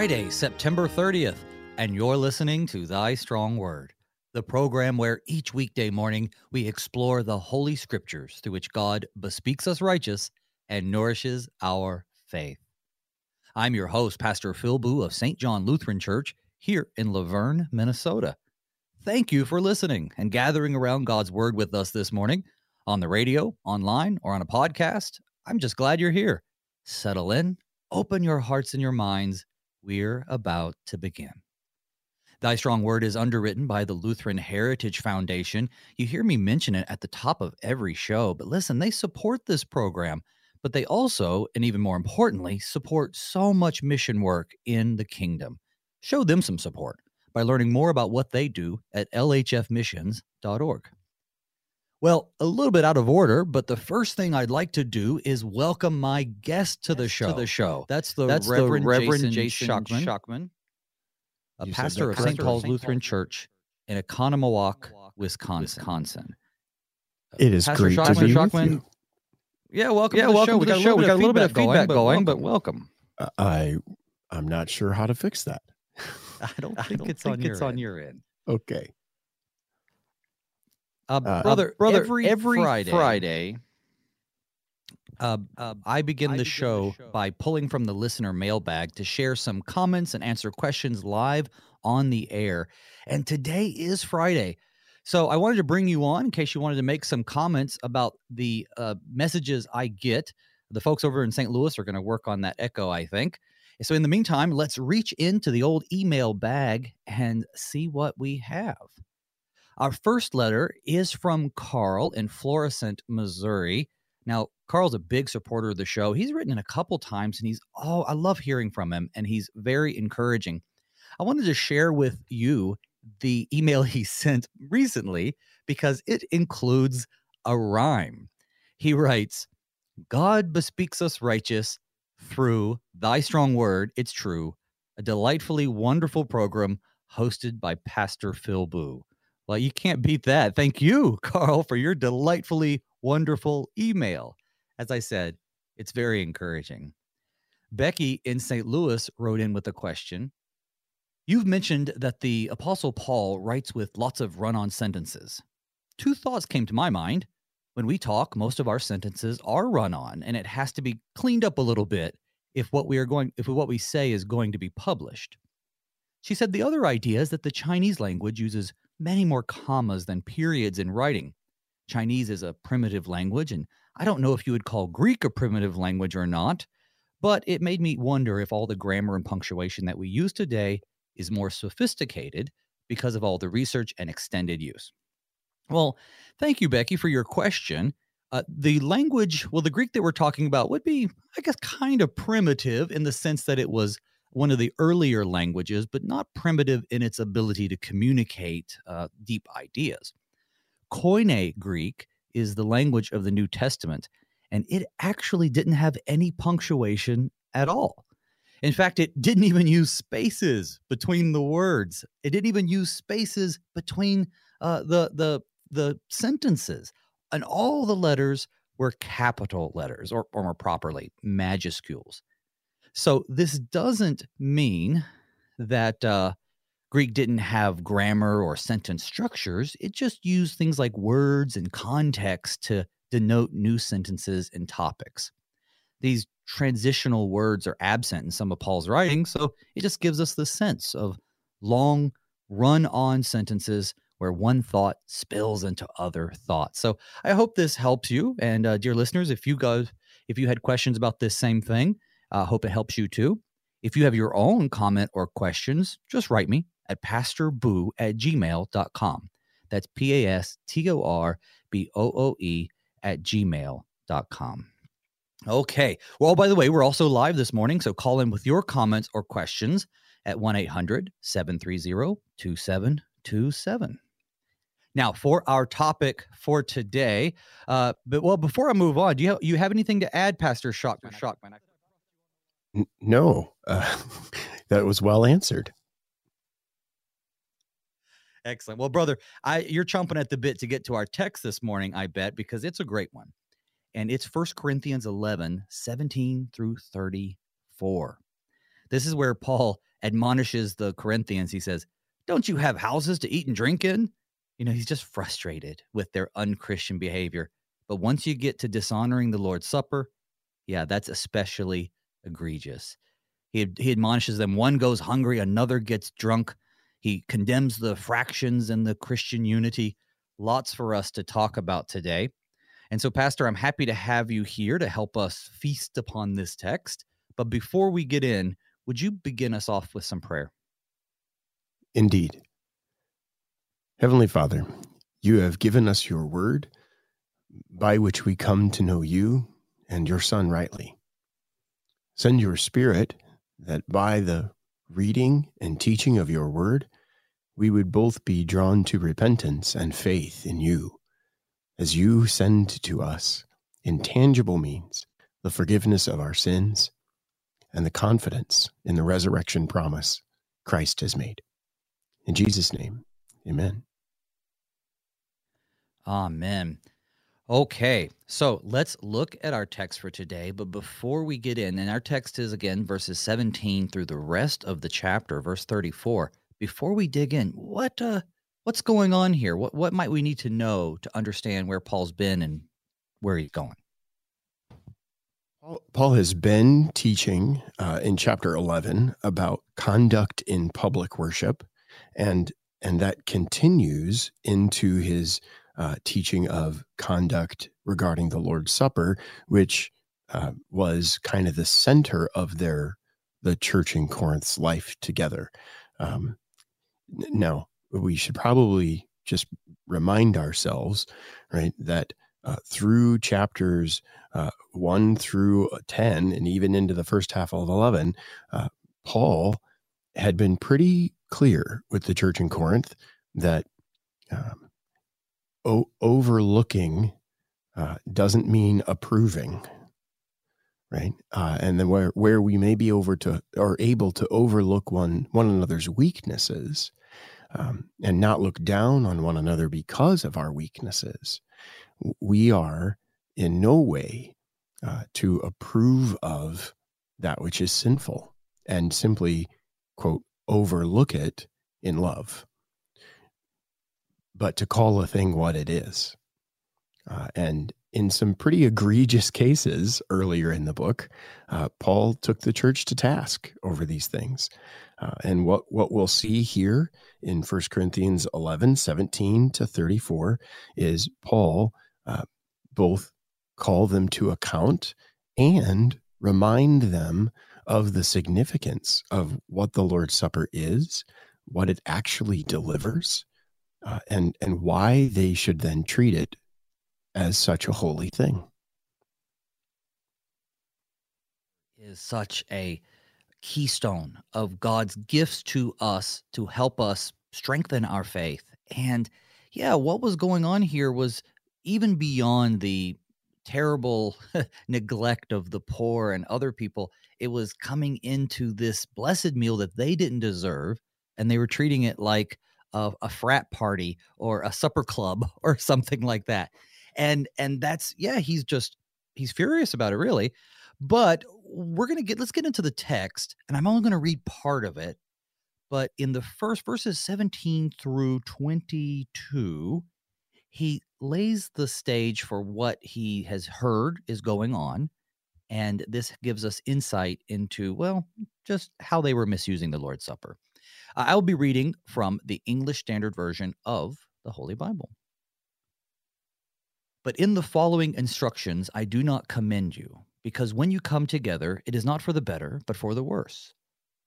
Friday, September 30th, and you're listening to Thy Strong Word, the program where each weekday morning we explore the Holy Scriptures through which God bespeaks us righteous and nourishes our faith. I'm your host, Pastor Phil Booe of St. John Lutheran Church here in La Vergne, Minnesota. Thank you for listening and gathering around God's Word with us this morning on the radio, online, or on a podcast. I'm just glad you're here. Settle in Open your hearts and your minds. We're about to begin. Thy Strong Word is underwritten by the Lutheran Heritage Foundation. You hear me mention it at the top of every show, but listen, they support this program, but they also, and even more importantly, support so much mission work in the kingdom. Show them some support by learning more about what they do at lhfmissions.org. Well, a little bit out of order, but the first thing I'd like to do is welcome my guest to the show. To the show. That's the That's Reverend, the Reverend Jason, Jason Shockman, a you pastor of St. Paul's Lutheran Church in Oconomowoc, Wisconsin. Wisconsin. It is Pastor great Shockman, to be Shockman, with you. Yeah, welcome. Yeah, welcome to the show. We got a little bit of feedback going, but welcome. Uh, I I'm not sure how to fix that. I don't think, I don't it's, think on, it's your on your end. Okay. Uh, uh, brother, brother, every, every Friday, Friday uh, uh, I begin, I the, begin show the show by pulling from the listener mailbag to share some comments and answer questions live on the air. And today is Friday. So I wanted to bring you on in case you wanted to make some comments about the uh, messages I get. The folks over in St. Louis are going to work on that echo, I think. So in the meantime, let's reach into the old email bag and see what we have. Our first letter is from Carl in Florissant, Missouri. Now, Carl's a big supporter of the show. He's written in a couple times and he's, oh, I love hearing from him and he's very encouraging. I wanted to share with you the email he sent recently because it includes a rhyme. He writes, God bespeaks us righteous through thy strong word, it's true, a delightfully wonderful program hosted by Pastor Phil Booe. Well, you can't beat that. Thank you, Carl, for your delightfully wonderful email. As I said, it's very encouraging. Becky in St. Louis wrote in with a question. You've mentioned that the Apostle Paul writes with lots of run on sentences. Two thoughts came to my mind. When we talk, most of our sentences are run on, and it has to be cleaned up a little bit if what we are going if what we say is going to be published. She said the other idea is that the Chinese language uses many more commas than periods in writing. Chinese is a primitive language, and I don't know if you would call Greek a primitive language or not, but it made me wonder if all the grammar and punctuation that we use today is more sophisticated because of all the research and extended use. Well, thank you, Becky, for your question. Uh, the language, well, the Greek that we're talking about would be, I guess, kind of primitive in the sense that it was one of the earlier languages, but not primitive in its ability to communicate uh, deep ideas. Koine Greek is the language of the New Testament, and it actually didn't have any punctuation at all. In fact, it didn't even use spaces between the words. It didn't even use spaces between uh, the the the sentences, and all the letters were capital letters, or, or more properly, majuscules. So this doesn't mean that uh, Greek didn't have grammar or sentence structures. It just used things like words and context to denote new sentences and topics. These transitional words are absent in some of Paul's writings, so it just gives us the sense of long run on sentences where one thought spills into other thoughts. So I hope this helps you. And uh, dear listeners, if you guys, if you had questions about this same thing, I uh, hope it helps you too. If you have your own comment or questions, just write me at pastorbooe at gmail.com. That's P A S T O R B O O E at gmail.com. Okay. Well, by the way, we're also live this morning, so call in with your comments or questions at 1 800 730 2727. Now, for our topic for today, uh, but well, before I move on, do you have, you have anything to add, Pastor Shockman? Shockman? no, uh, that was well answered. Excellent. Well, brother, I you're chomping at the bit to get to our text this morning, I bet, because it's a great one. And it's First Corinthians 11, 17 through 34. This is where Paul admonishes the Corinthians. He says, Don't you have houses to eat and drink in? You know, he's just frustrated with their unchristian behavior. But once you get to dishonoring the Lord's Supper, yeah, that's especially egregious. He, he admonishes them one goes hungry, another gets drunk. He condemns the fractions and the Christian unity. Lots for us to talk about today. And so, Pastor, I'm happy to have you here to help us feast upon this text. But before we get in, would you begin us off with some prayer? Indeed. Heavenly Father, you have given us your word by which we come to know you and your Son rightly. Send your Spirit that by the reading and teaching of your word, we would both be drawn to repentance and faith in you, as you send to us in tangible means the forgiveness of our sins and the confidence in the resurrection promise Christ has made. In Jesus' name, amen. Amen. Okay, so let's look at our text for today. But before we get in, and our text is again verses 17 through the rest of the chapter, verse 34. Before we dig in, what uh, what's going on here? What what might we need to know to understand where Paul's been and where he's going? Paul has been teaching uh, in chapter 11 about conduct in public worship, and and that continues into his uh, teaching of conduct regarding the Lord's Supper, which uh, was kind of the center of their the church in Corinth's life together. Um, now, we should probably just remind ourselves, right, that uh, through chapters uh, 1 through 10, and even into the first half of 11, uh, Paul had been pretty clear with the church in Corinth that um, o- overlooking uh, doesn't mean approving right? Uh, and then where where we may be over to or able to overlook one one another's weaknesses um, and not look down on one another because of our weaknesses we are in no way uh, to approve of that which is sinful and simply quote overlook it in love but to call a thing what it is. Uh, and in some pretty egregious cases earlier in the book, uh, Paul took the church to task over these things. Uh, and what, what we'll see here in 1 Corinthians 11, 17 to 34 is Paul uh, both call them to account and remind them of the significance of what the Lord's Supper is, what it actually delivers, uh, and and why they should then treat it as such a holy thing is such a keystone of God's gifts to us to help us strengthen our faith. And yeah, what was going on here was even beyond the terrible neglect of the poor and other people, it was coming into this blessed meal that they didn't deserve. And they were treating it like a, a frat party or a supper club or something like that. And and that's yeah, he's just he's furious about it really. But we're going to get let's get into the text and I'm only going to read part of it. But in the first verses 17 through 22, he lays the stage for what he has heard is going on. And this gives us insight into, well, just how they were misusing the Lord's Supper. Uh, I will be reading from the English Standard Version of the Holy Bible. But in the following instructions, I do not commend you, because when you come together, it is not for the better, but for the worse.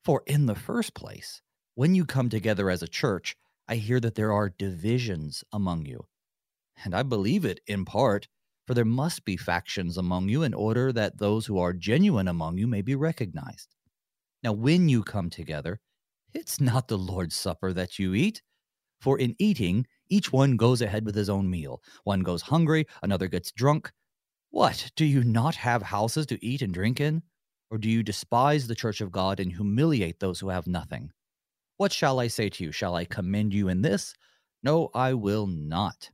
For in the first place, when you come together as a church, I hear that there are divisions among you. And I believe it in part, for there must be factions among you in order that those who are genuine among you may be recognized. Now, when you come together, it's not the Lord's Supper that you eat. For in eating, each one goes ahead with his own meal. One goes hungry, another gets drunk. What, do you not have houses to eat and drink in? Or do you despise the church of God and humiliate those who have nothing? What shall I say to you? Shall I commend you in this? No, I will not.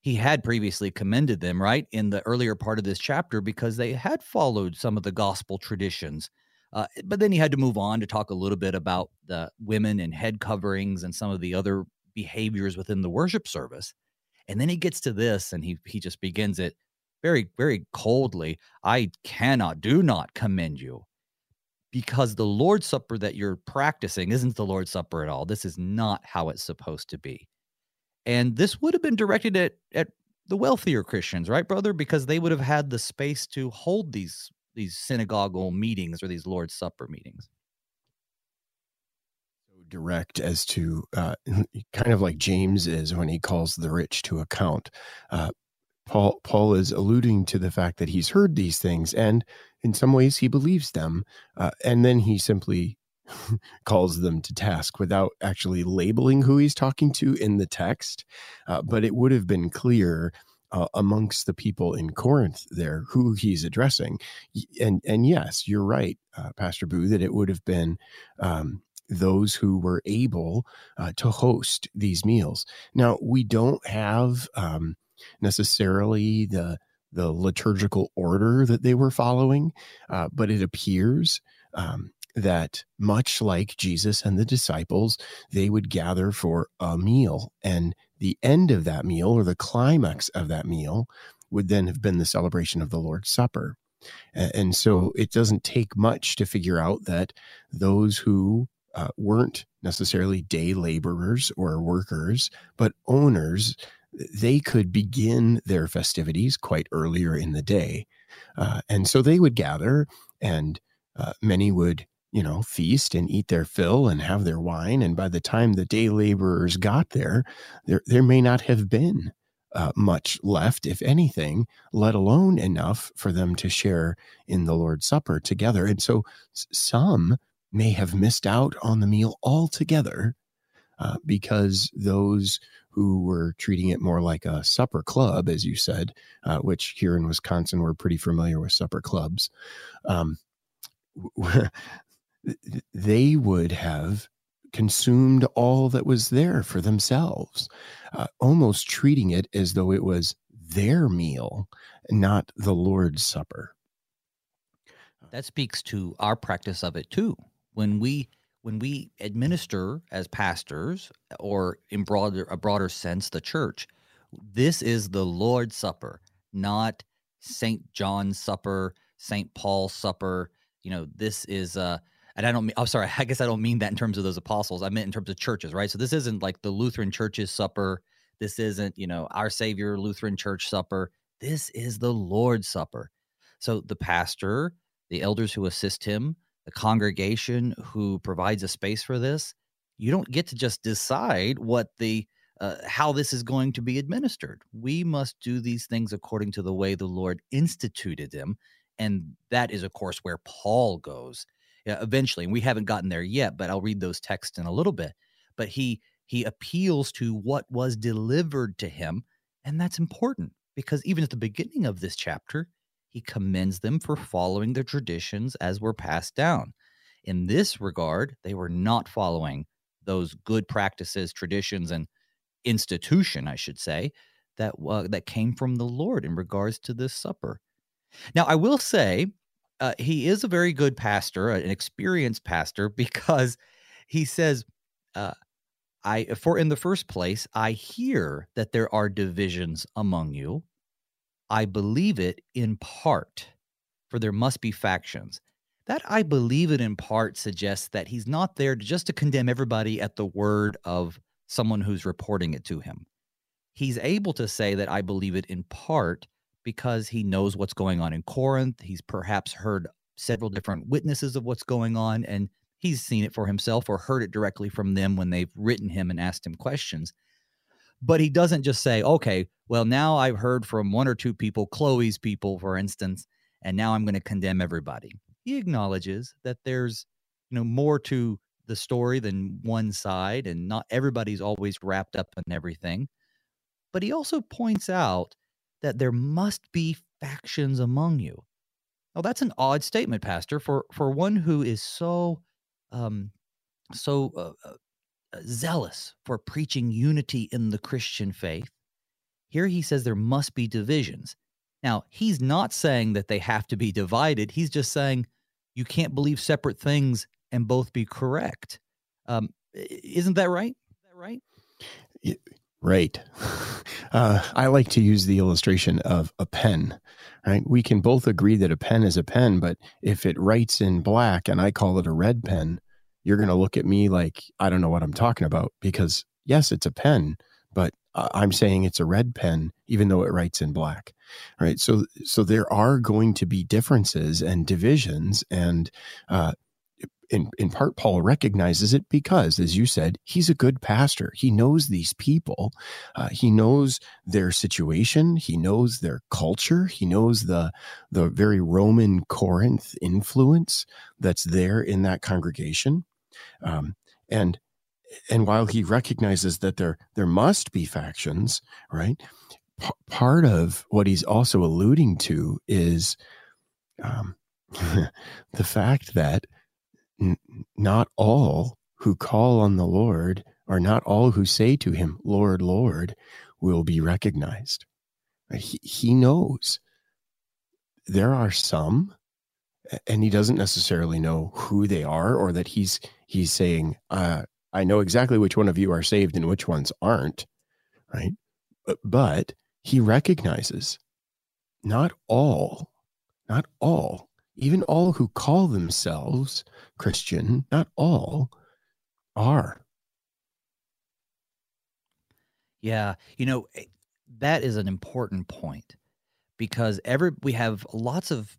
He had previously commended them, right, in the earlier part of this chapter because they had followed some of the gospel traditions Uh, but then he had to move on to talk a little bit about the women and head coverings and some of the other behaviors within the worship service. And then he gets to this and he he just begins it very, very coldly. I cannot, do not commend you because the Lord's Supper that you're practicing isn't the Lord's Supper at all. This is not how it's supposed to be. And this would have been directed at, at the wealthier Christians, right, brother? Because they would have had the space to hold these these synagogal meetings or these Lord's Supper meetings. Direct as to uh, kind of like James is when he calls the rich to account. Uh, Paul Paul is alluding to the fact that he's heard these things and in some ways he believes them uh, and then he simply calls them to task without actually labeling who he's talking to in the text uh, but it would have been clear uh, amongst the people in Corinth there who he's addressing. And and yes you're right uh, pastor Booe that it would have been um, those who were able uh, to host these meals. Now we don't have um, necessarily the the liturgical order that they were following, uh, but it appears um, that much like Jesus and the disciples, they would gather for a meal, and the end of that meal or the climax of that meal would then have been the celebration of the Lord's Supper. And so it doesn't take much to figure out that those who uh, weren't necessarily day laborers or workers, but owners they could begin their festivities quite earlier in the day. Uh, and so they would gather, and uh, many would, you know, feast and eat their fill and have their wine. And by the time the day laborers got there, there, there may not have been uh, much left, if anything, let alone enough for them to share in the Lord's Supper together. And so some may have missed out on the meal altogether uh, because those who were treating it more like a supper club, as you said, uh, which here in Wisconsin we're pretty familiar with supper clubs. Um, they would have consumed all that was there for themselves, uh, almost treating it as though it was their meal, not the Lord's Supper. That speaks to our practice of it too. When we when we administer as pastors or in broader a broader sense the church this is the lord's supper not saint john's supper saint paul's supper you know this is uh and i don't mean i'm sorry i guess i don't mean that in terms of those apostles i meant in terms of churches right? So this isn't like the lutheran church's supper. This isn't you know our savior lutheran church supper. This is the lord's supper. So the pastor the elders who assist him the congregation who provides a space for this, you don't get to just decide what the uh, how this is going to be administered. We must do these things according to the way the Lord instituted them, and that is, of course, where Paul goes eventually. And we haven't gotten there yet, but I'll read those texts in a little bit. But he he appeals to what was delivered to him, and that's important because even at the beginning of this chapter, he commends them for following the traditions as were passed down. In this regard, they were not following those good practices, traditions, and institution, I should say, that uh, that came from the Lord in regards to this supper. Now, I will say uh, he is a very good pastor, an experienced pastor, because he says, uh, "I for in the first place, I hear that there are divisions among you, I believe it in part, for there must be factions. That I believe it in part suggests that he's not there just to condemn everybody at the word of someone who's reporting it to him. He's able to say that I believe it in part because he knows what's going on in Corinth. He's perhaps heard several different witnesses of what's going on, and he's seen it for himself or heard it directly from them when they've written him and asked him questions. But he doesn't just say, okay, well, now I've heard from one or two people, Chloe's people, for instance, and now I'm going to condemn everybody. He acknowledges that there's, you know, more to the story than one side, and not everybody's always wrapped up in everything. But he also points out that there must be factions among you. Now, that's an odd statement, Pastor, for for one who is so um, so uh, uh uh, zealous for preaching unity in the Christian faith. Here he says there must be divisions. Now, he's not saying that they have to be divided. He's just saying you can't believe separate things and both be correct. Um, isn't that right? Is that right? Right. Uh, I like to use the illustration of a pen, right? We can both agree that a pen is a pen, but if it writes in black and I call it a red pen, you're going to look at me like I don't know what I'm talking about because, yes, it's a pen, but I'm saying it's a red pen, even though it writes in black, right? So, so there are going to be differences and divisions, and uh, in, in part, Paul recognizes it because, as you said, he's a good pastor. He knows these people. Uh, he knows their situation. He knows their culture. He knows the, the very Roman Corinth influence that's there in that congregation. Um, and, and while he recognizes that there, there must be factions, right? P- part of what he's also alluding to is um, the fact that not all who call on the Lord or not all who say to him, Lord, Lord, will be recognized. He, he knows there are some, and he doesn't necessarily know who they are or that he's he's saying, uh, I know exactly which one of you are saved and which ones aren't, right? But he recognizes not all, not all even all who call themselves Christian, not all, are. Yeah, you know, eh, that is an important point because every we have lots of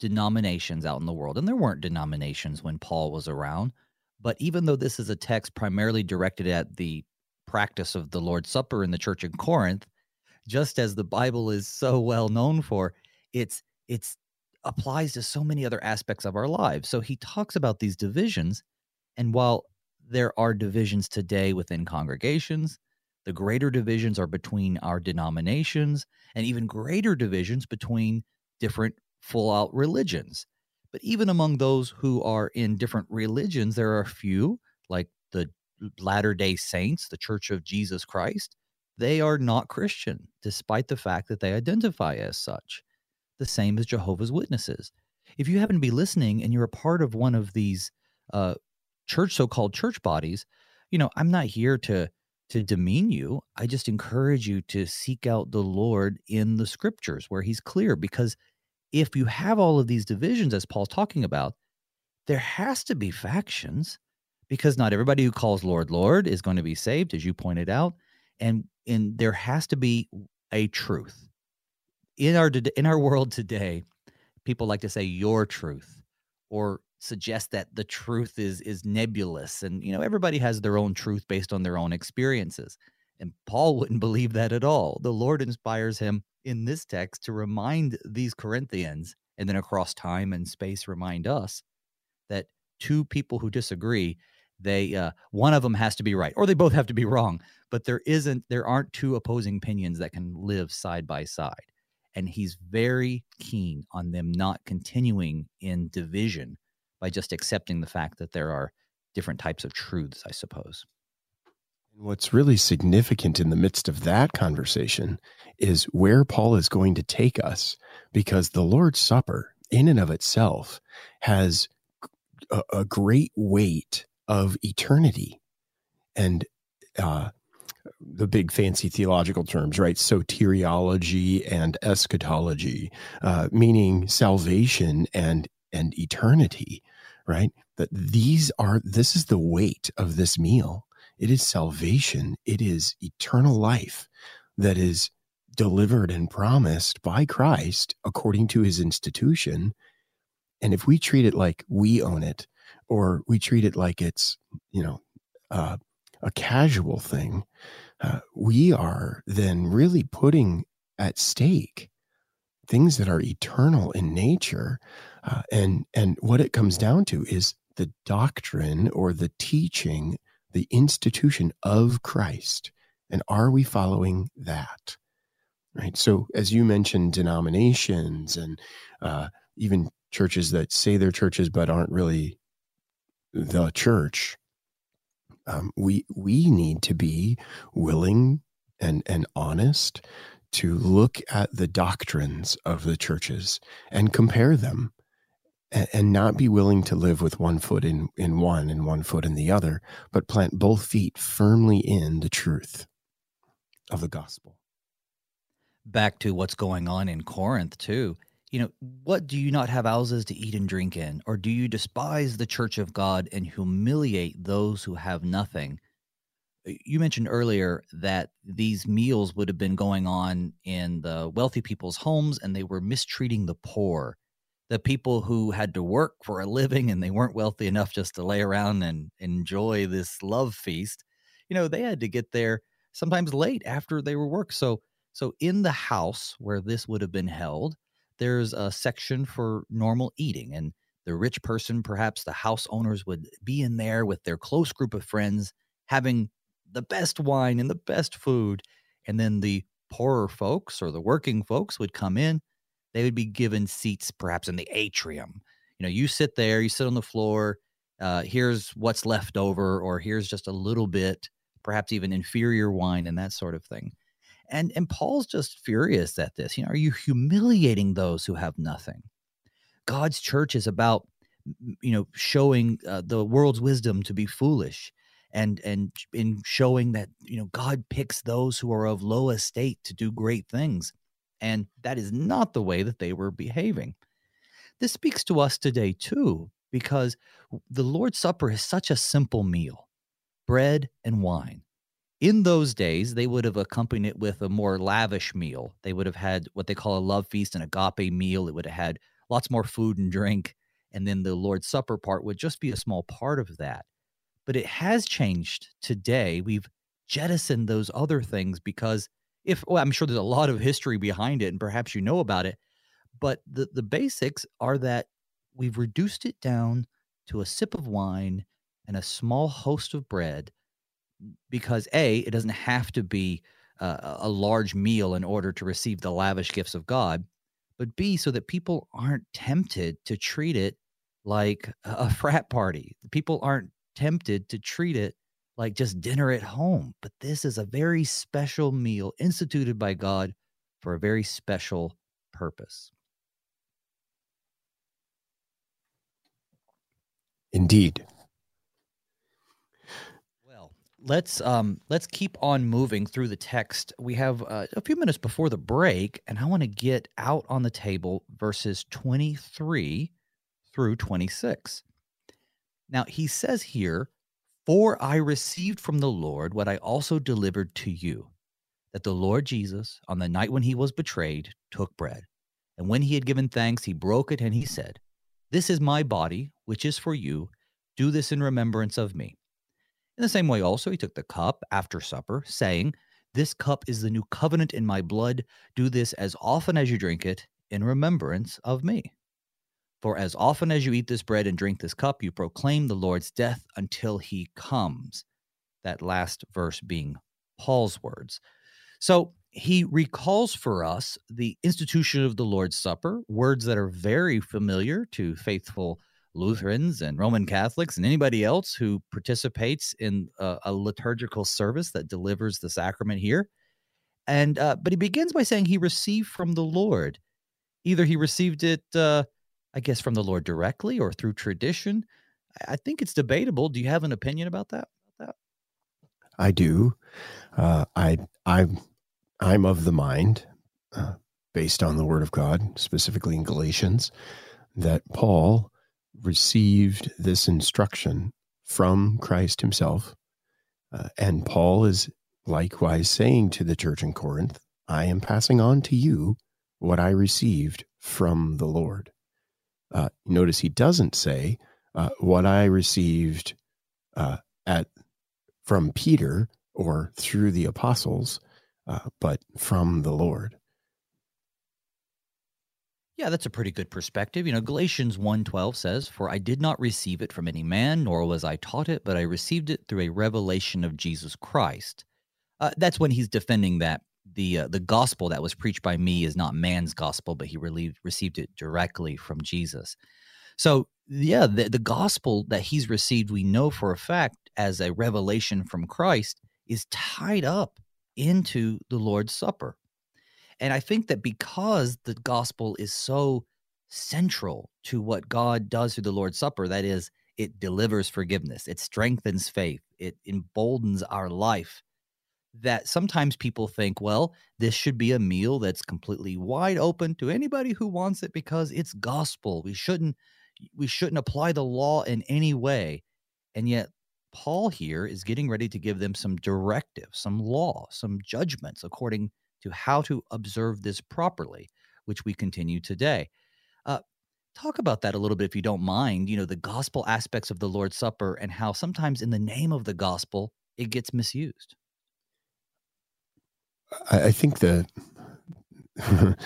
denominations out in the world and there weren't denominations when Paul was around, but even though this is a text primarily directed at the practice of the Lord's Supper in the church in Corinth, just as the Bible is so well known for, it's it's applies to so many other aspects of our lives. So he talks about these divisions. And while there are divisions today within congregations, the greater divisions are between our denominations and even greater divisions between different full out religions. But even among those who are in different religions, there are a few, like the Latter day Saints, the Church of Jesus Christ. They are not Christian, despite the fact that they identify as such the same as Jehovah's Witnesses. If you happen to be listening and you're a part of one of these uh, church, so-called church bodies, you know, I'm not here to to demean you. I just encourage you to seek out the Lord in the scriptures where He's clear. Because if you have all of these divisions, as Paul's talking about, there has to be factions because not everybody who calls Lord, Lord is going to be saved, as you pointed out. And, and there has to be a truth in our in our world today, people like to say your truth or suggest that the truth is is nebulous and you know everybody has their own truth based on their own experiences. And Paul wouldn't believe that at all. The Lord inspires him in this text to remind these Corinthians and then across time and space remind us that two people who disagree they uh, one of them has to be right or they both have to be wrong but there isn't there aren't two opposing opinions that can live side by side and he's very keen on them not continuing in division by just accepting the fact that there are different types of truths, I suppose. What's really significant in the midst of that conversation is where Paul is going to take us, because the Lord's Supper, in and of itself, has a, a great weight of eternity. And uh, the big fancy theological terms, right? Soteriology and eschatology, uh, meaning salvation and and eternity, right? That these are this is the weight of this meal. It is salvation. It is eternal life that is delivered and promised by Christ according to his institution. And if we treat it like we own it, or we treat it like it's, you know, uh, a casual thing, uh, we are then really putting at stake things that are eternal in nature. Uh, and, and what it comes down to is the doctrine or the teaching, the institution of Christ. And are we following that? Right. So, as you mentioned, denominations and uh, even churches that say they're churches but aren't really the church, um, we we need to be willing and and honest to look at the doctrines of the churches and compare them and, and not be willing to live with one foot in, in one and one foot in the other, but plant both feet firmly in the truth of the gospel. Back to what's going on in Corinth, too. You know, what do you not have houses to eat and drink in? Or do you despise the church of God and humiliate those who have nothing? Uh, you mentioned earlier that these meals would have been going on in the wealthy people's homes and they were mistreating the poor the people who had to work for a living and they weren't wealthy enough just to lay around and enjoy this love feast you know they had to get there sometimes late after they were work so so in the house where this would have been held there's a section for normal eating and the rich person perhaps the house owners would be in there with their close group of friends having the best wine and the best food and then the poorer folks or the working folks would come in they would be given seats perhaps in the atrium. You know, you sit there, you sit on the floor, uh, here's what's left over, or here's just a little bit, perhaps even inferior wine and that sort of thing. And and Paul's just furious at this. You know, are you humiliating those who have nothing? God's church is about you know showing uh, the world's wisdom to be foolish and and in showing that you know God picks those who are of low estate to do great things and that is not the way that they were behaving. This speaks to us today, too, because the Lord's Supper is such a simple meal bread and wine. In those days, they would have accompanied it with a more lavish meal. They would have had what they call a love feast, an agape meal. It would have had lots more food and drink. And then the Lord's Supper part would just be a small part of that. But it has changed today. We've jettisoned those other things because if well, I'm sure there's a lot of history behind it, and perhaps you know about it, but the the basics are that we've reduced it down to a sip of wine and a small host of bread because a it doesn't have to be uh, a large meal in order to receive the lavish gifts of God, but b so that people aren't tempted to treat it like a frat party. People aren't tempted to treat it like just dinner at home. But this is a very special meal instituted by God for a very special purpose. Indeed. Let's um let's keep on moving through the text. We have uh, a few minutes before the break and I want to get out on the table verses 23 through 26. Now, he says here, for I received from the Lord what I also delivered to you that the Lord Jesus, on the night when he was betrayed, took bread. And when he had given thanks, he broke it and he said, This is my body, which is for you. Do this in remembrance of me. In the same way, also, he took the cup after supper, saying, This cup is the new covenant in my blood. Do this as often as you drink it in remembrance of me. For as often as you eat this bread and drink this cup, you proclaim the Lord's death until he comes. That last verse being Paul's words. So he recalls for us the institution of the Lord's Supper, words that are very familiar to faithful Lutherans and Roman Catholics and anybody else who participates in a, a liturgical service that delivers the sacrament here. And uh, but he begins by saying he received from the Lord. Either he received it uh, I guess, from the Lord directly or through tradition. I think it's debatable. Do you have an opinion about that? I do. Uh, I I'm I'm of the mind, uh, based on the Word of God, specifically in Galatians, that Paul received this instruction from Christ Himself, uh, and Paul is likewise saying to the church in Corinth, "I am passing on to you what I received from the Lord." Uh, notice he doesn't say uh, what I received uh, at from Peter or through the apostles, uh, but from the Lord. Yeah, that's a pretty good perspective. You know, Galatians 1:12 says, "For I did not receive it from any man, nor was I taught it, but I received it through a revelation of Jesus Christ." Uh, that's when he's defending that the uh, the gospel that was preached by me is not man's gospel, but he relieved, received it directly from Jesus. So yeah, the, the gospel that he's received, we know for a fact as a revelation from Christ, is tied up into the Lord's Supper. And I think that because the gospel is so central to what God does through the Lord's Supper. That is, it delivers forgiveness, it strengthens faith, it emboldens our life. That sometimes people think, well, this should be a meal that's completely wide open to anybody who wants it because it's gospel. We shouldn't we shouldn't apply the law in any way. And yet Paul here is getting ready to give them some directive, some law, some judgments according to how to observe this properly, which we continue today. Uh, talk about that a little bit, if you don't mind. You know, the gospel aspects of the Lord's Supper and how sometimes in the name of the gospel, it gets misused. I think the the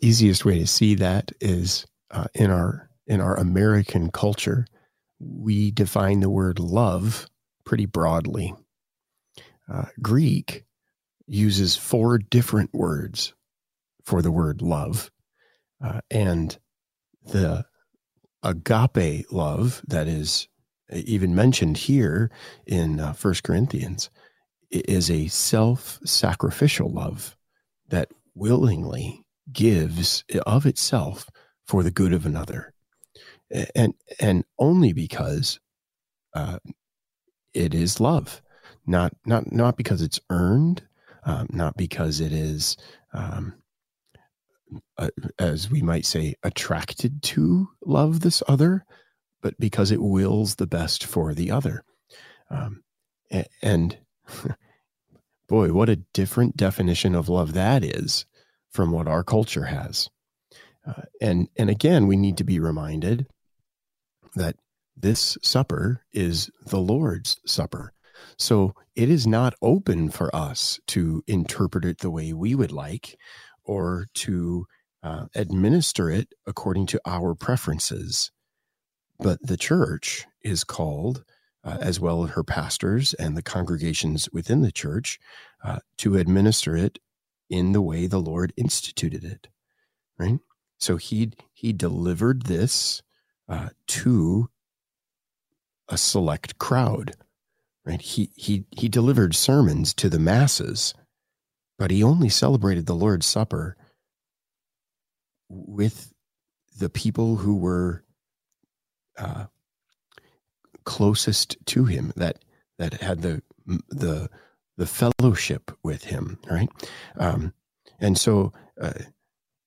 easiest way to see that is uh, in our in our American culture we define the word love pretty broadly. Uh, Greek uses four different words for the word love. Uh, and the agape love that is even mentioned here in uh, 1 Corinthians is a self sacrificial love that willingly gives of itself for the good of another and and only because uh, it is love, not not not because it's earned, um, not because it is, um, uh, as we might say, attracted to love this other, but because it wills the best for the other. Um, and boy, what a different definition of love that is from what our culture has. Uh, and and again, we need to be reminded that this supper is the Lord's supper. So it is not open for us to interpret it the way we would like or to uh, administer it according to our preferences. But the church is called, uh, as well as her pastors and the congregations within the church, uh, to administer it in the way the Lord instituted it. Right. So he he delivered this uh, to a select crowd. Right? He he he delivered sermons to the masses, but he only celebrated the Lord's Supper with the people who were uh, closest to him that that had the the the fellowship with him right um, and so uh,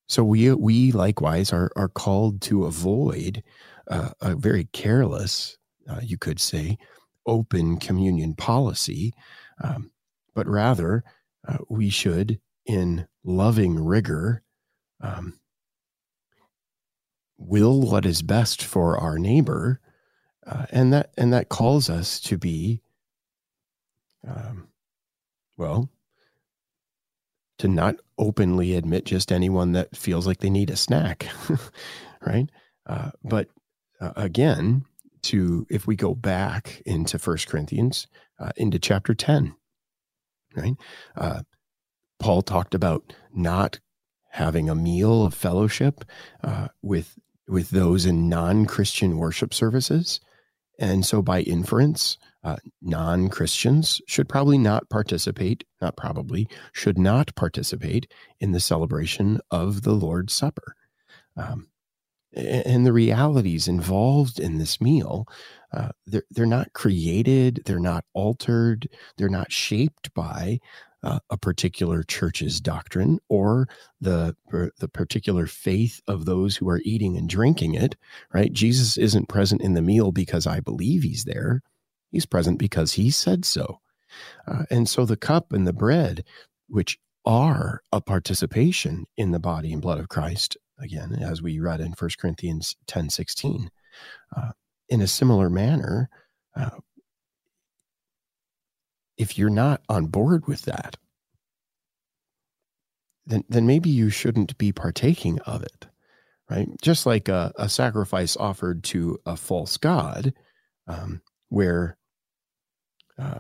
so we we likewise are are called to avoid uh, a very careless, uh, you could say, open communion policy, um, but rather uh, we should, in loving rigor, um, will what is best for our neighbor, uh, and that and that calls us to be, um, well, to not openly admit just anyone that feels like they need a snack, right? Uh, but uh, again, to if we go back into First Corinthians, uh, into chapter ten, right? Uh, Paul talked about not having a meal of fellowship uh, with with those in non Christian worship services, and so by inference, uh, non Christians should probably not participate, not probably, should not participate in the celebration of the Lord's Supper. Um, and the realities involved in this meal, uh, they're, they're not created, they're not altered, they're not shaped by uh, a particular church's doctrine or the the particular faith of those who are eating and drinking it right? Jesus isn't present in the meal because i believe he's there. He's present because he said so. Uh, and so the cup and the bread which are a participation in the body and blood of christ again as we read in 1 corinthians 10 16 uh, in a similar manner uh, if you're not on board with that, then then maybe you shouldn't be partaking of it, right? Just like a, a sacrifice offered to a false god, um, where uh,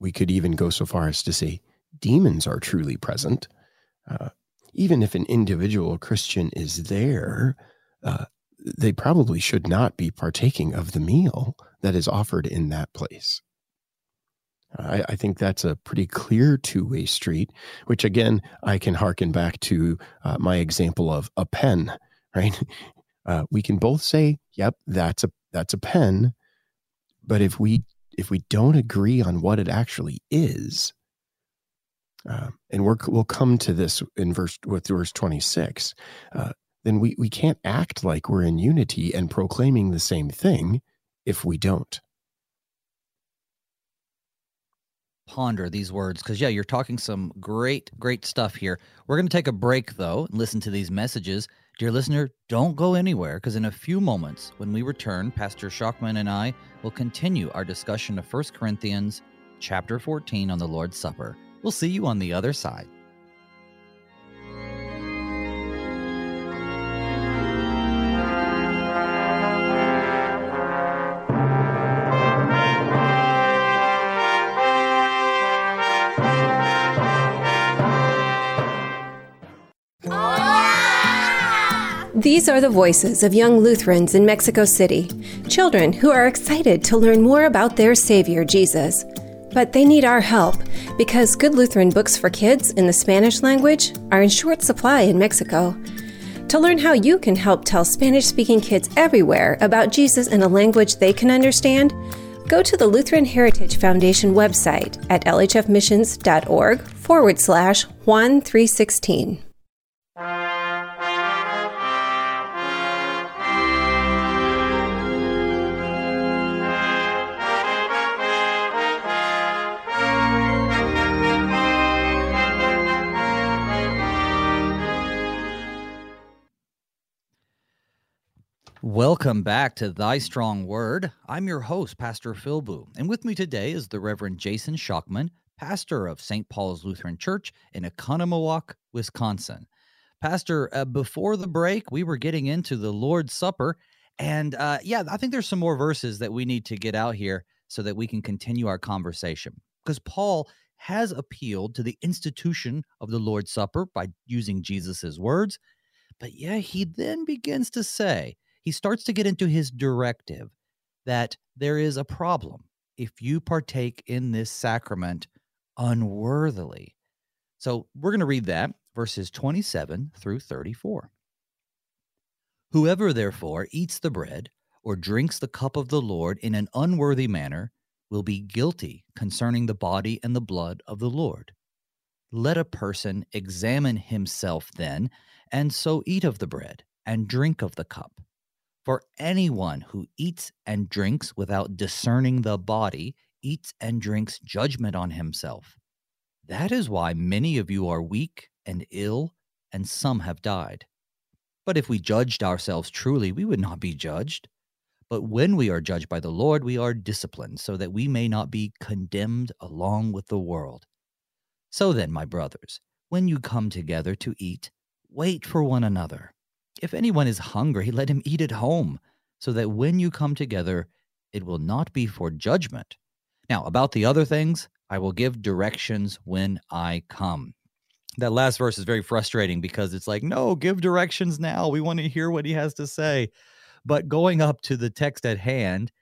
we could even go so far as to say demons are truly present. Uh, even if an individual Christian is there, uh, they probably should not be partaking of the meal that is offered in that place. I, I, think that's a pretty clear two way street, which again, I can harken back to uh, my example of a pen, right? Uh, we can both say, "Yep, that's a that's a pen," but if we if we don't agree on what it actually is, uh, and we will come to this in verse with verse 26 uh, then we, we can't act like we're in unity and proclaiming the same thing if we don't. Ponder these words because yeah you're talking some great great stuff here. We're going to take a break though and listen to these messages. Dear listener don't go anywhere because in a few moments when we return pastor shockman and i will continue our discussion of 1 corinthians chapter 14 on the lord's supper We'll see you on the other side. These are the voices of young Lutherans in Mexico City, children who are excited to learn more about their Savior, Jesus. But they need our help because good Lutheran books for kids in the Spanish language are in short supply in Mexico. To learn how you can help tell Spanish speaking kids everywhere about Jesus in a language they can understand, go to the Lutheran Heritage Foundation website at lhfmissions.org forward slash Juan 316. Welcome back to Thy Strong Word. I'm your host, Pastor Phil Booe, and with me today is the Reverend Jason Shockman, pastor of St. Paul's Lutheran Church in Oconomowoc, Wisconsin. Pastor, uh, before the break, we were getting into the Lord's Supper, and uh, yeah, I think there's some more verses that we need to get out here so that we can continue our conversation. Because Paul has appealed to the institution of the Lord's Supper by using Jesus's words, but yeah, he then begins to say, he starts to get into his directive that there is a problem if you partake in this sacrament unworthily. So we're going to read that, verses 27 through 34. Whoever therefore eats the bread or drinks the cup of the Lord in an unworthy manner will be guilty concerning the body and the blood of the Lord. Let a person examine himself then, and so eat of the bread and drink of the cup. For anyone who eats and drinks without discerning the body eats and drinks judgment on himself. That is why many of you are weak and ill, and some have died. But if we judged ourselves truly, we would not be judged. But when we are judged by the Lord, we are disciplined, so that we may not be condemned along with the world. So then, my brothers, when you come together to eat, wait for one another. If anyone is hungry, let him eat at home, so that when you come together, it will not be for judgment. Now, about the other things, I will give directions when I come. That last verse is very frustrating because it's like, no, give directions now. We want to hear what he has to say. But going up to the text at hand,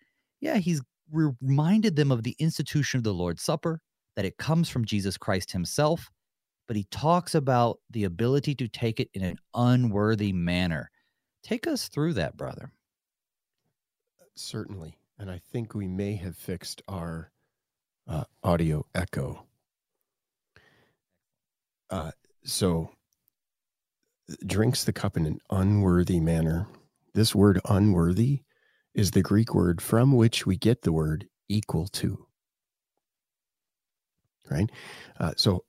yeah, he's reminded them of the institution of the Lord's Supper, that it comes from Jesus Christ himself, but he talks about the ability to take it in an unworthy manner. Take us through that, brother. Certainly. And I think we may have fixed our uh, audio echo. Uh, so, drinks the cup in an unworthy manner. This word unworthy is the Greek word from which we get the word equal to. Right? Uh, so,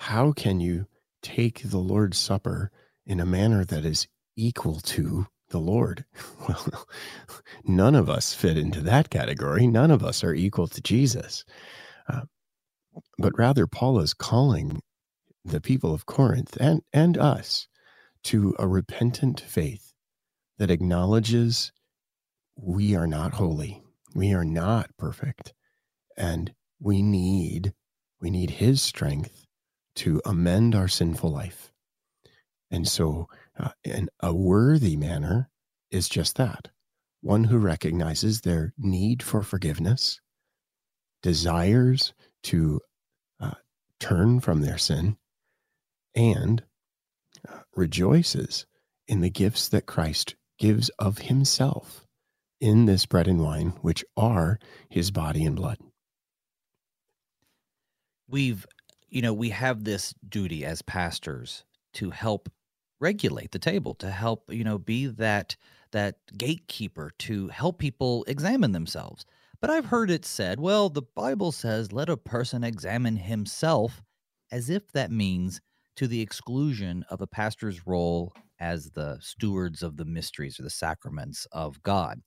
how can you take the Lord's Supper in a manner that is equal to the Lord? Well, none of us fit into that category. None of us are equal to Jesus. Uh, but rather, Paul is calling the people of Corinth and, and us to a repentant faith that acknowledges we are not holy, we are not perfect, and we need we need his strength to amend our sinful life. And so, uh, in a worthy manner is just that one who recognizes their need for forgiveness, desires to uh, turn from their sin, and uh, rejoices in the gifts that Christ gives of himself in this bread and wine, which are his body and blood. We've, you know, we have this duty as pastors to help regulate the table, to help, you know, be that that gatekeeper to help people examine themselves. But I've heard it said, well, the Bible says, let a person examine himself, as if that means to the exclusion of a pastor's role as the stewards of the mysteries or the sacraments of God.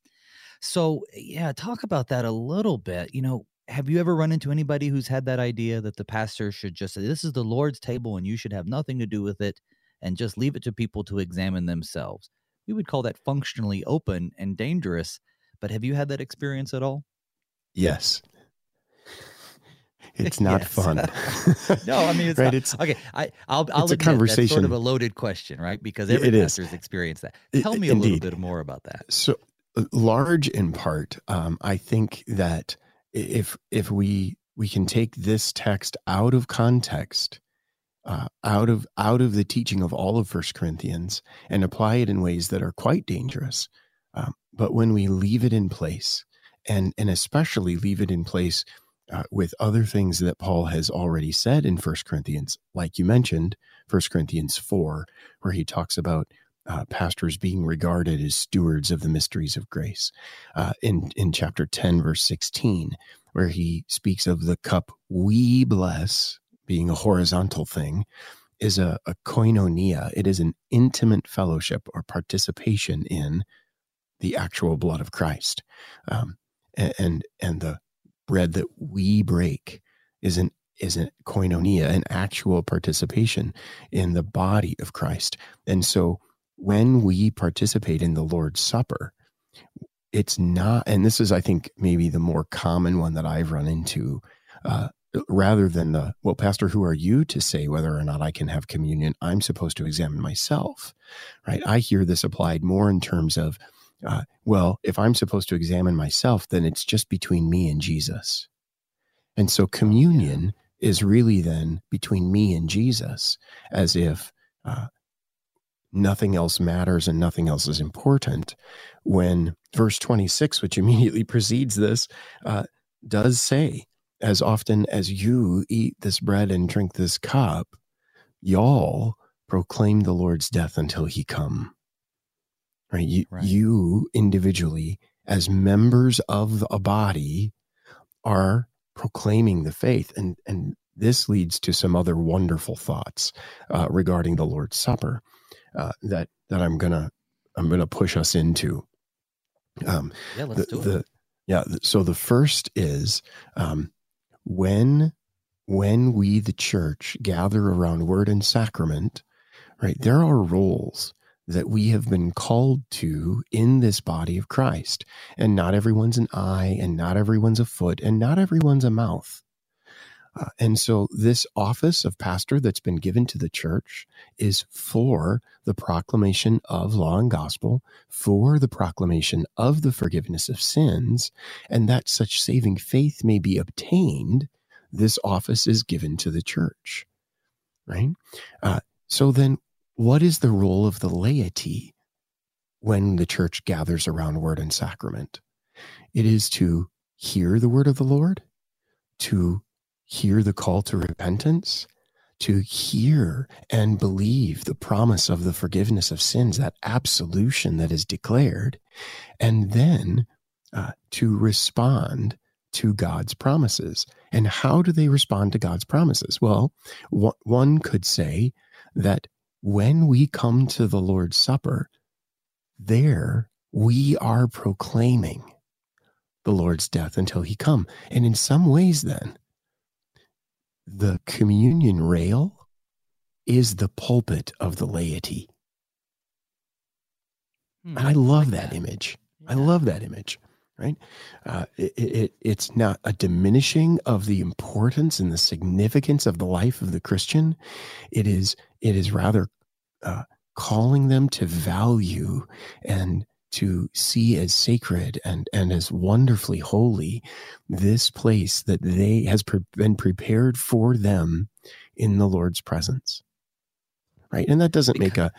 So, yeah, talk about that a little bit. You know, have you ever run into anybody who's had that idea that the pastor should just say, This is the Lord's table and you should have nothing to do with it and just leave it to people to examine themselves? We would call that functionally open and dangerous. But have you had that experience at all? Yes. It's not fun. no, I mean it's right. Not, it's okay. I I'll I'll it's admit a conversation. that's sort of a loaded question, right? Because every it pastor's is. experienced that. Tell me a Indeed. little bit more about that. So large in part, um, I think that if if we we can take this text out of context, uh, out of out of the teaching of all of First Corinthians, and apply it in ways that are quite dangerous. Um, but when we leave it in place, and and especially leave it in place uh, with other things that Paul has already said in First Corinthians, like you mentioned, First Corinthians four, where he talks about uh, pastors being regarded as stewards of the mysteries of grace. Uh, in in chapter ten, verse sixteen, where he speaks of the cup we bless being a horizontal thing, is a, a koinonia. It is an intimate fellowship or participation in the actual blood of Christ, um, and, and and the bread that we break is an is a koinonia, an actual participation in the body of Christ, and so when we participate in the Lord's Supper, it's not, and this is, I think, maybe the more common one that I've run into, uh, rather than the, well, Pastor, who are you to say whether or not I can have communion? I'm supposed to examine myself, right? I hear this applied more in terms of, uh, well, if I'm supposed to examine myself, then it's just between me and Jesus. And so communion is really then between me and Jesus, as if uh, nothing else matters and nothing else is important. When verse 26, which immediately precedes this, uh, does say, as often as you eat this bread and drink this cup, y'all proclaim the Lord's death until he come. Right? You, right. you individually, as members of a body, are proclaiming the faith. And, and this leads to some other wonderful thoughts uh, regarding the Lord's Supper uh, that that I'm gonna I'm gonna push us into. Um, yeah, let's the, do it. The, yeah. So the first is um, when when we the church gather around word and sacrament, right? There are roles that we have been called to in this body of Christ. And not everyone's an eye, and not everyone's a foot, and not everyone's a mouth. Uh, and so, this office of pastor that's been given to the church is for the proclamation of law and gospel, for the proclamation of the forgiveness of sins, and that such saving faith may be obtained. This office is given to the church, right? Uh, so, then what is the role of the laity when the church gathers around word and sacrament? It is to hear the word of the Lord, to hear the call to repentance, to hear and believe the promise of the forgiveness of sins, that absolution that is declared, and then uh, to respond to God's promises. And how do they respond to God's promises? Well, wh- one could say that when we come to the Lord's Supper, there we are proclaiming the Lord's death until he come. And in some ways, then, the communion rail is the pulpit of the laity. Hmm, and I love like that, that, image. Yeah. I love that image. Right? Uh, it, it, it's not a diminishing of the importance and the significance of the life of the Christian. It is. It is rather uh, calling them to value and to see as sacred and, and as wonderfully holy this place that they has pre- been prepared for them in the Lord's presence. Right. And that doesn't make a,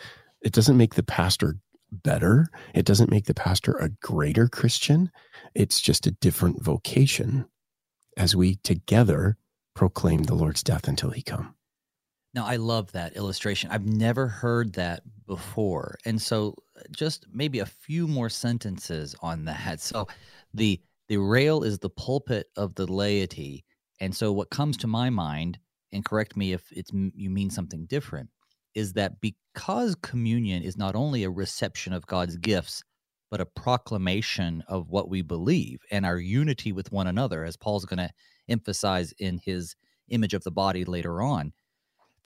it doesn't make the pastor better. It doesn't make the pastor a greater Christian. It's just a different vocation as we together proclaim the Lord's death until he come. Now, I love that illustration. I've never heard that before. And so, just maybe a few more sentences on that. So, the the rail is the pulpit of the laity. And so, what comes to my mind, and correct me if it's you mean something different, is that because communion is not only a reception of God's gifts, but a proclamation of what we believe and our unity with one another, as Paul's going to emphasize in his image of the body later on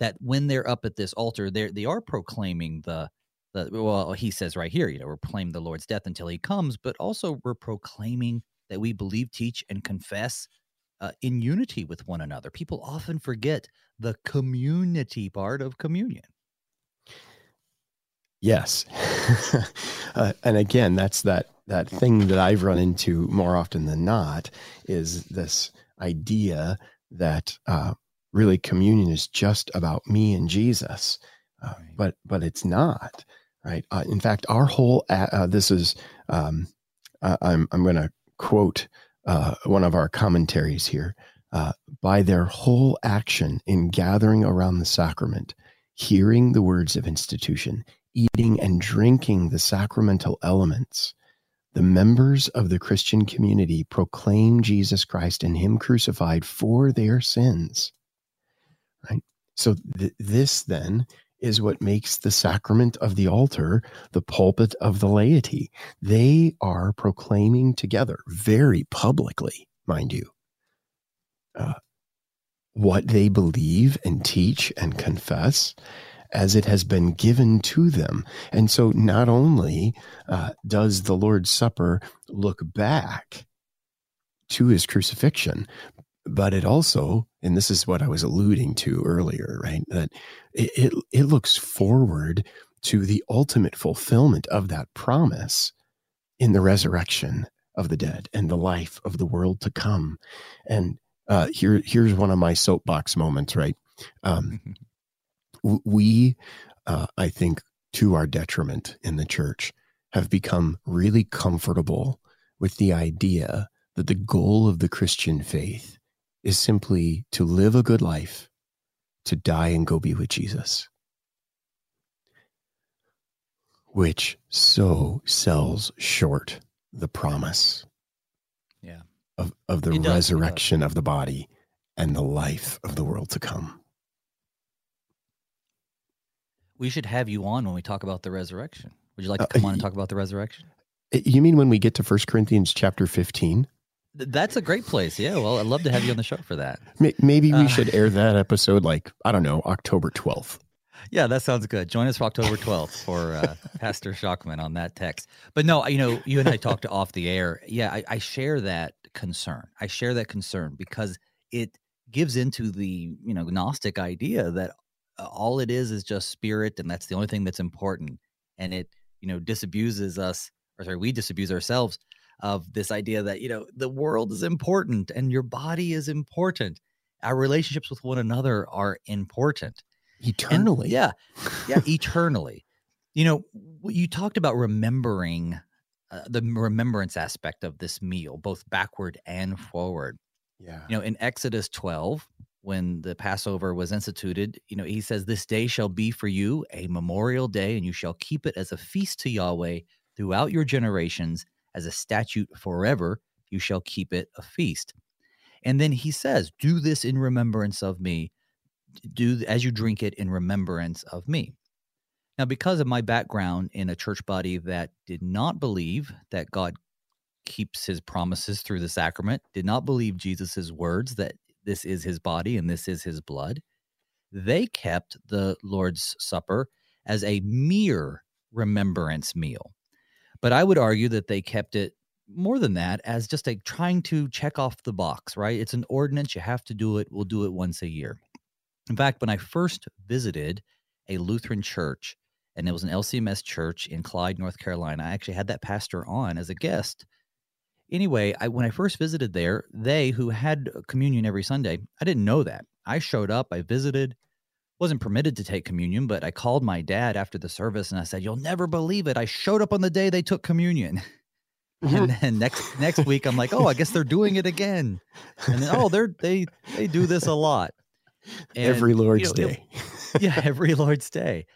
that when they're up at this altar, they they are proclaiming the the well, he says right here, you know, we're the Lord's death until he comes, but also we're proclaiming that we believe, teach, and confess uh, in unity with one another. People often forget the community part of communion. Yes, uh, and again, that's that that thing that I've run into more often than not is this idea that uh, really communion is just about me and Jesus, uh, right. but but it's not right. Uh, in fact, our whole uh, this is um, I'm I'm going to quote uh, one of our commentaries here. Uh, by their whole action in gathering around the sacrament, hearing the words of institution, eating and drinking the sacramental elements, the members of the Christian community proclaim Jesus Christ and Him crucified for their sins right? So th- this then is what makes the sacrament of the altar the pulpit of the laity. They are proclaiming together very publicly, mind you, uh, what they believe and teach and confess as it has been given to them. And so not only uh, does the Lord's Supper look back to his crucifixion, but it also and this is what i was alluding to earlier right that it, it, it looks forward to the ultimate fulfillment of that promise in the resurrection of the dead and the life of the world to come. And uh, here here's one of my soapbox moments right? Um, we uh, i think to our detriment in the church have become really comfortable with the idea that the goal of the christian faith is simply to live a good life, to die and go be with Jesus, which so sells short the promise yeah. of, of the resurrection of the body and the life of the world to come. We should have you on when we talk about the resurrection. Would you like to uh, come uh, on and talk about the resurrection? You mean when we get to First Corinthians chapter 15? That's a great place. Yeah. Well, I'd love to have you on the show for that. Maybe we uh, should air that episode like, I don't know, October 12th. Yeah, that sounds good. Join us for October 12th for uh, Pastor Shockman on that text. But no, you know, you and I talked off the air. Yeah, I, I share that concern. I share that concern because it gives into the, you know, Gnostic idea that uh, all it is is just spirit and that's the only thing that's important. And it, you know, disabuses us, or sorry, we disabuse ourselves of this idea that you know the world is important and your body is important. Our relationships with one another are important. Eternally. and yeah yeah eternally. You know you talked about remembering uh, the remembrance aspect of this meal both backward and forward. Yeah. You know in exodus 12 when the passover was instituted you know he says this day shall be for you a memorial day and you shall keep it as a feast to yahweh throughout your generations as a statute forever. You shall keep it a feast. And then he says, Do this in remembrance of me. Do as you drink it in remembrance of me. Now, because of my background in a church body that did not believe that God keeps his promises through the sacrament, did not believe Jesus' words that this is his body and this is his blood, they kept the Lord's Supper as a mere remembrance meal. But I would argue that they kept it more than that as just a trying to check off the box, right? It's an ordinance. You have to do it. We'll do it once a year. In fact, when I first visited a Lutheran church, and it was an LCMS church in Clyde, North Carolina, I actually had that pastor on as a guest. Anyway, I, when I first visited there, they who had communion every Sunday, I didn't know that. I showed up, I visited. Wasn't permitted to take communion, but I called my dad after the service and I said, "You'll never believe it. I showed up on the day they took communion." and then next next week I'm like, "Oh, I guess they're doing it again." And then, "Oh, they're they they do this a lot." And, every Lord's you know, Day. It, yeah, every Lord's Day.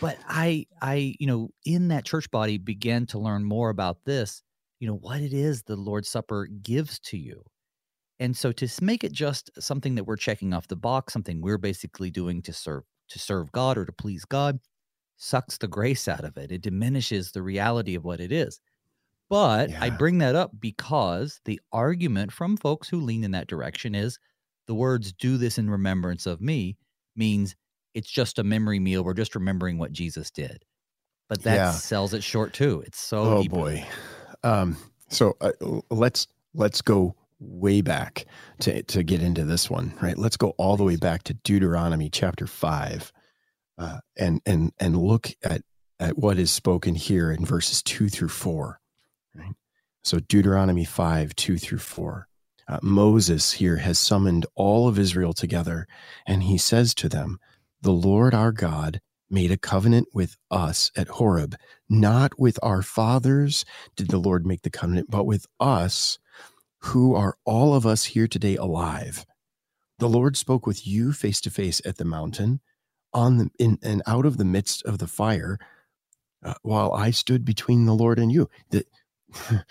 But I I, you know, in that church body began to learn more about this, you know, what it is the Lord's Supper gives to you. And so to make it just something that we're checking off the box, something we're basically doing to serve to serve God or to please God, sucks the grace out of it. It diminishes the reality of what it is. But yeah. I bring that up because the argument from folks who lean in that direction is the words do this in remembrance of me means it's just a memory meal. We're just remembering what Jesus did. But that yeah. sells it short too. It's so Oh boy. Um so uh, let's let's go way back to, to get into this one, right? Let's go all the way back to Deuteronomy chapter five, uh, and and and look at at what is spoken here in verses two through four, right? So Deuteronomy five two through four. Uh, Moses here has summoned all of Israel together, and he says to them, "The Lord our God." Made a covenant with us at Horeb, not with our fathers did the Lord make the covenant, but with us who are all of us here today alive. The Lord spoke with you face to face at the mountain, on the in and out of the midst of the fire, uh, while I stood between the Lord and you. That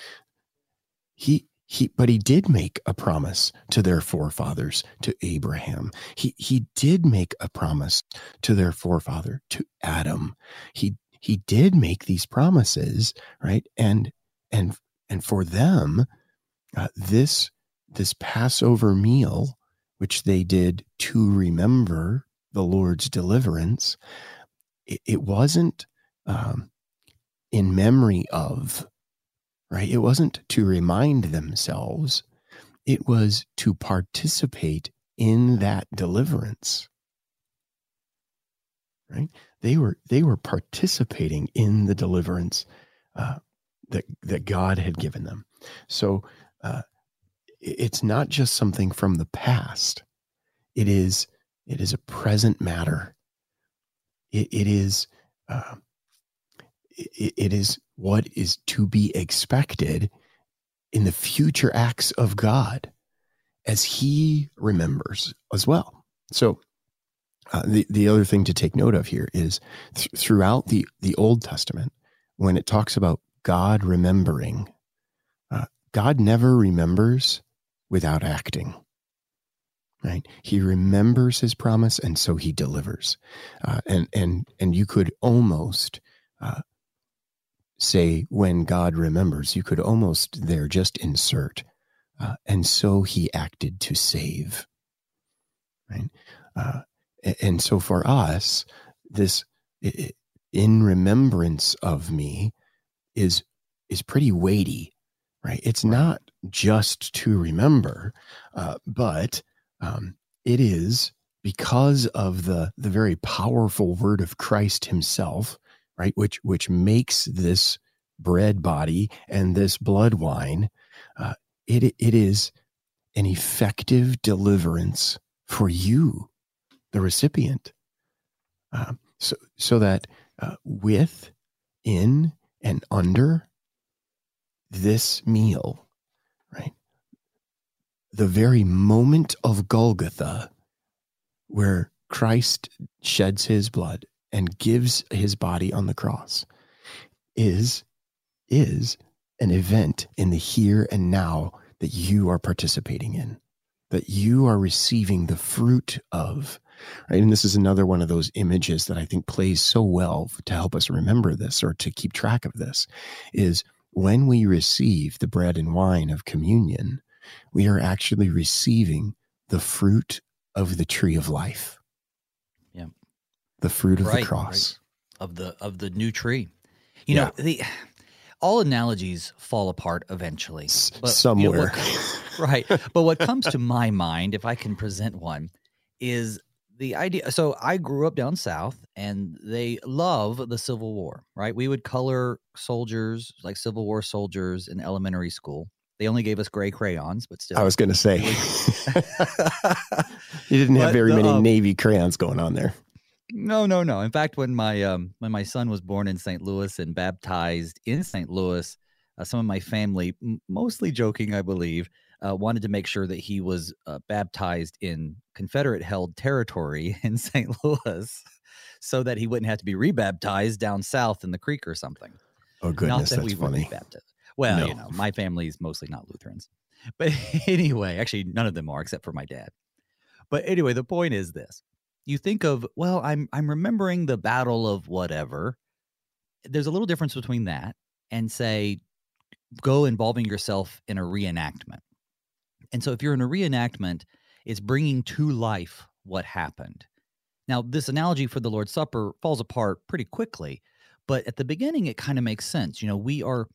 he he but he did make a promise to their forefathers to abraham he he did make a promise to their forefather to adam he he did make these promises right and and and for them uh, this this Passover meal, which they did to remember the Lord's deliverance, it, it wasn't um, in memory of, right? It wasn't to remind themselves. It was to participate in that deliverance. Right? They were they were participating in the deliverance uh, that that God had given them. So uh, it's not just something from the past. It is it is a present matter. it, it is uh, it, it is what is to be expected in the future acts of God as He remembers as well. So. Uh, the the other thing to take note of here is th- throughout the the Old Testament, when it talks about God remembering God never remembers without acting. Right? He remembers his promise, and so he delivers. Uh, and and and you could almost uh, say when God remembers, you could almost there just insert, uh, and so he acted to save. Right? Uh, and so for us, this in remembrance of me is is pretty weighty right? It's not just to remember, uh, but um, it is because of the the very powerful word of Christ Himself, right? Which which makes this bread body and this blood wine. Uh, it it is an effective deliverance for you, the recipient, uh, so so that uh, with, in, and under this meal, right? The very moment of Golgotha, where Christ sheds his blood and gives his body on the cross, is, is an event in the here and now that you are participating in, that you are receiving the fruit of. Right? And this is another one of those images that I think plays so well to help us remember this or to keep track of this is when we receive the bread and wine of communion, we are actually receiving the fruit of the tree of life. Yeah. The fruit of right, the cross. Right. Of the of the new tree. You yeah. know, the all analogies fall apart eventually. But, Somewhere. You know, what, right. But what comes to my mind, if I can present one, is the idea so i grew up down south and they love the civil war right we would color soldiers like civil war soldiers in elementary school they only gave us gray crayons but still i was going to say you didn't have very the, many um, navy crayons going on there No, no, no. In fact, when my um when my son was born in St. Louis and baptized in St. Louis, uh, some of my family, mostly joking, I believe, uh, wanted to make sure that he was uh, baptized in Confederate held territory in St. Louis so that he wouldn't have to be rebaptized down south in the creek or something. Oh, goodness. Not that that's funny. Baptized. Well, no. you know, my family is mostly not Lutherans. But anyway, actually, none of them are except for my dad. But anyway, the point is this you think of, well, I'm I'm remembering the battle of whatever. There's a little difference between that and say go involving yourself in a reenactment. And so if you're in a reenactment, it's bringing to life what happened. Now, this analogy for the Lord's Supper falls apart pretty quickly, but at the beginning, it kind of makes sense. You know, we are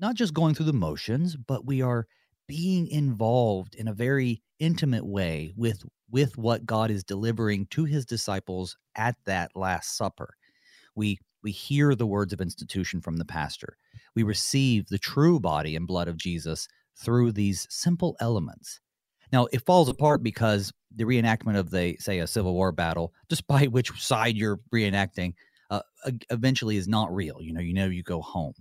not just going through the motions, but we are being involved in a very intimate way with with what God is delivering to his disciples at that last supper. We we hear the words of institution from the pastor. We receive the true body and blood of Jesus through these simple elements. Now, it falls apart because the reenactment of the, say, a Civil War battle, despite which side you're reenacting, uh, eventually is not real. You know, you know, you go home.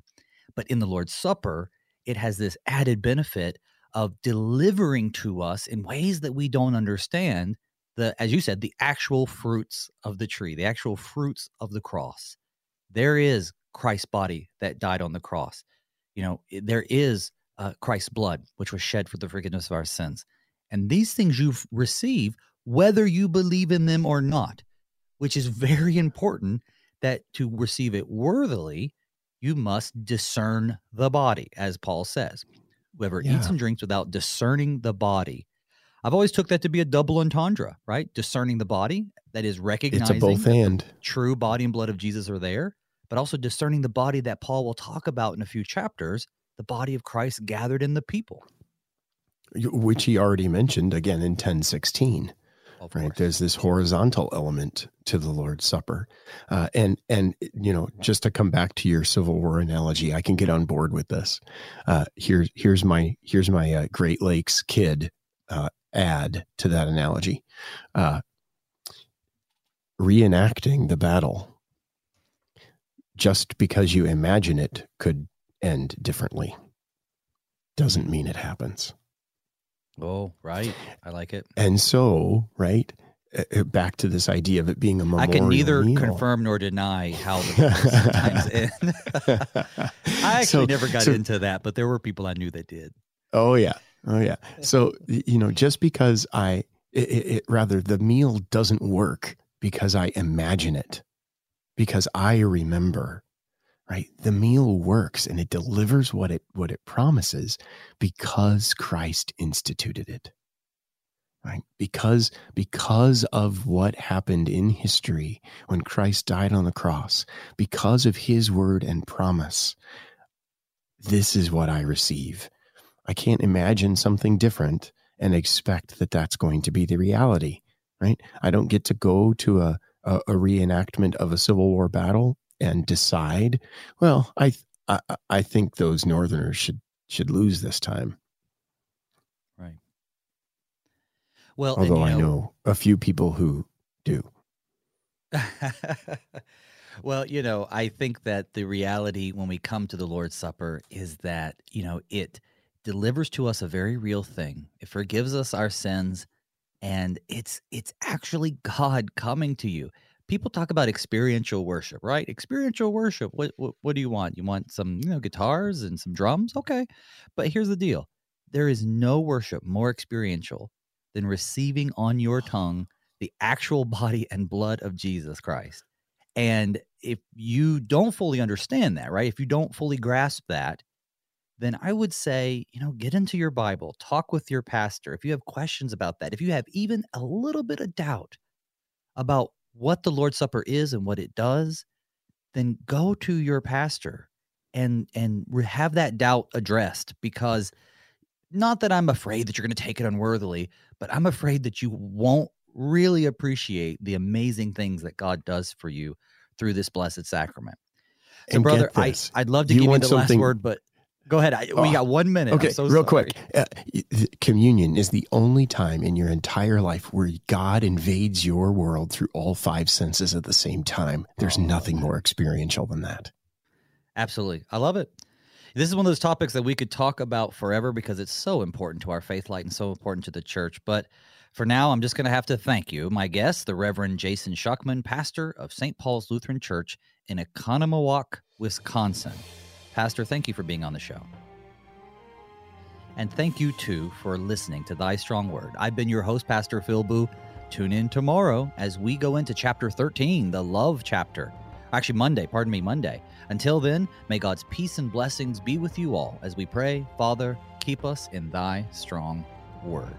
But in the Lord's Supper, it has this added benefit of delivering to us in ways that we don't understand the, as you said, the actual fruits of the tree, the actual fruits of the cross. There is Christ's body that died on the cross. You know, there is uh, Christ's blood, which was shed for the forgiveness of our sins. And these things you receive, whether you believe in them or not, which is very important that to receive it worthily, you must discern the body, as Paul says. Whoever yeah. eats and drinks without discerning the body. I've always took that to be a double entendre, right? Discerning the body, that is recognizing it's a both and true body and blood of Jesus are there, but also discerning the body that Paul will talk about in a few chapters the body of Christ gathered in the people. Which he already mentioned again in 1016. right there's this horizontal element to the lord's supper uh, and and you know just to come back to your civil war analogy i can get on board with this uh, here's here's my here's my uh, great lakes kid uh, add to that analogy uh, reenacting the battle just because you imagine it could end differently doesn't mean it happens. Oh, right. I like it. And so, right, uh, back to this idea of it being a memorial. I can neither meal. confirm nor deny how the end. I actually so, never got so, into that, but there were people I knew that did. Oh yeah, oh yeah. So you know, just because I, it, it, rather the meal doesn't work because I imagine it, because I remember right? The meal works and it delivers what it what it promises because christ instituted it right? Because because of what happened in history when christ died on the cross because of his word and promise this is what i receive. I can't imagine something different and expect that that's going to be the reality right? I don't get to go to a a, a reenactment of a civil war battle and decide, well, I, I, I think those Northerners should should lose this time. Right. Well, although I know, know a few people who do. well, you know, I think that the reality when we come to the Lord's Supper is that, you know, it delivers to us a very real thing. It forgives us our sins and it's it's actually God coming to you people talk about experiential worship, right? Experiential worship. What, what, what do you want? You want some, you know, guitars and some drums? Okay. But here's the deal. There is no worship more experiential than receiving on your tongue the actual body and blood of Jesus Christ. And if you don't fully understand that, right? If you don't fully grasp that, then I would say, you know, get into your Bible, talk with your pastor. If you have questions about that, if you have even a little bit of doubt about what the Lord's Supper is and what it does, then go to your pastor and and have that doubt addressed because not that I'm afraid that you're going to take it unworthily, but I'm afraid that you won't really appreciate the amazing things that God does for you through this blessed sacrament. So, and brother, I, I'd love to you give you the last word, but Go ahead. I, oh, we got one minute. Okay, so real sorry. quick. Uh, communion is the only time in your entire life where God invades your world through all five senses at the same time. There's oh, nothing more experiential than that. Absolutely. I love it. This is one of those topics that we could talk about forever because it's so important to our faith light and so important to the church. But for now, I'm just going to have to thank you, my guest, the Reverend Jason Schuckman, pastor of St. Paul's Lutheran Church in Oconomowoc, Wisconsin. Pastor, thank you for being on the show. And thank you, too, for listening to Thy Strong Word. I've been your host, Pastor Phil Booe. Tune in tomorrow as we go into chapter 13, the love chapter. Actually, Monday, pardon me, Monday. Until then, may God's peace and blessings be with you all as we pray, Father, keep us in thy strong word.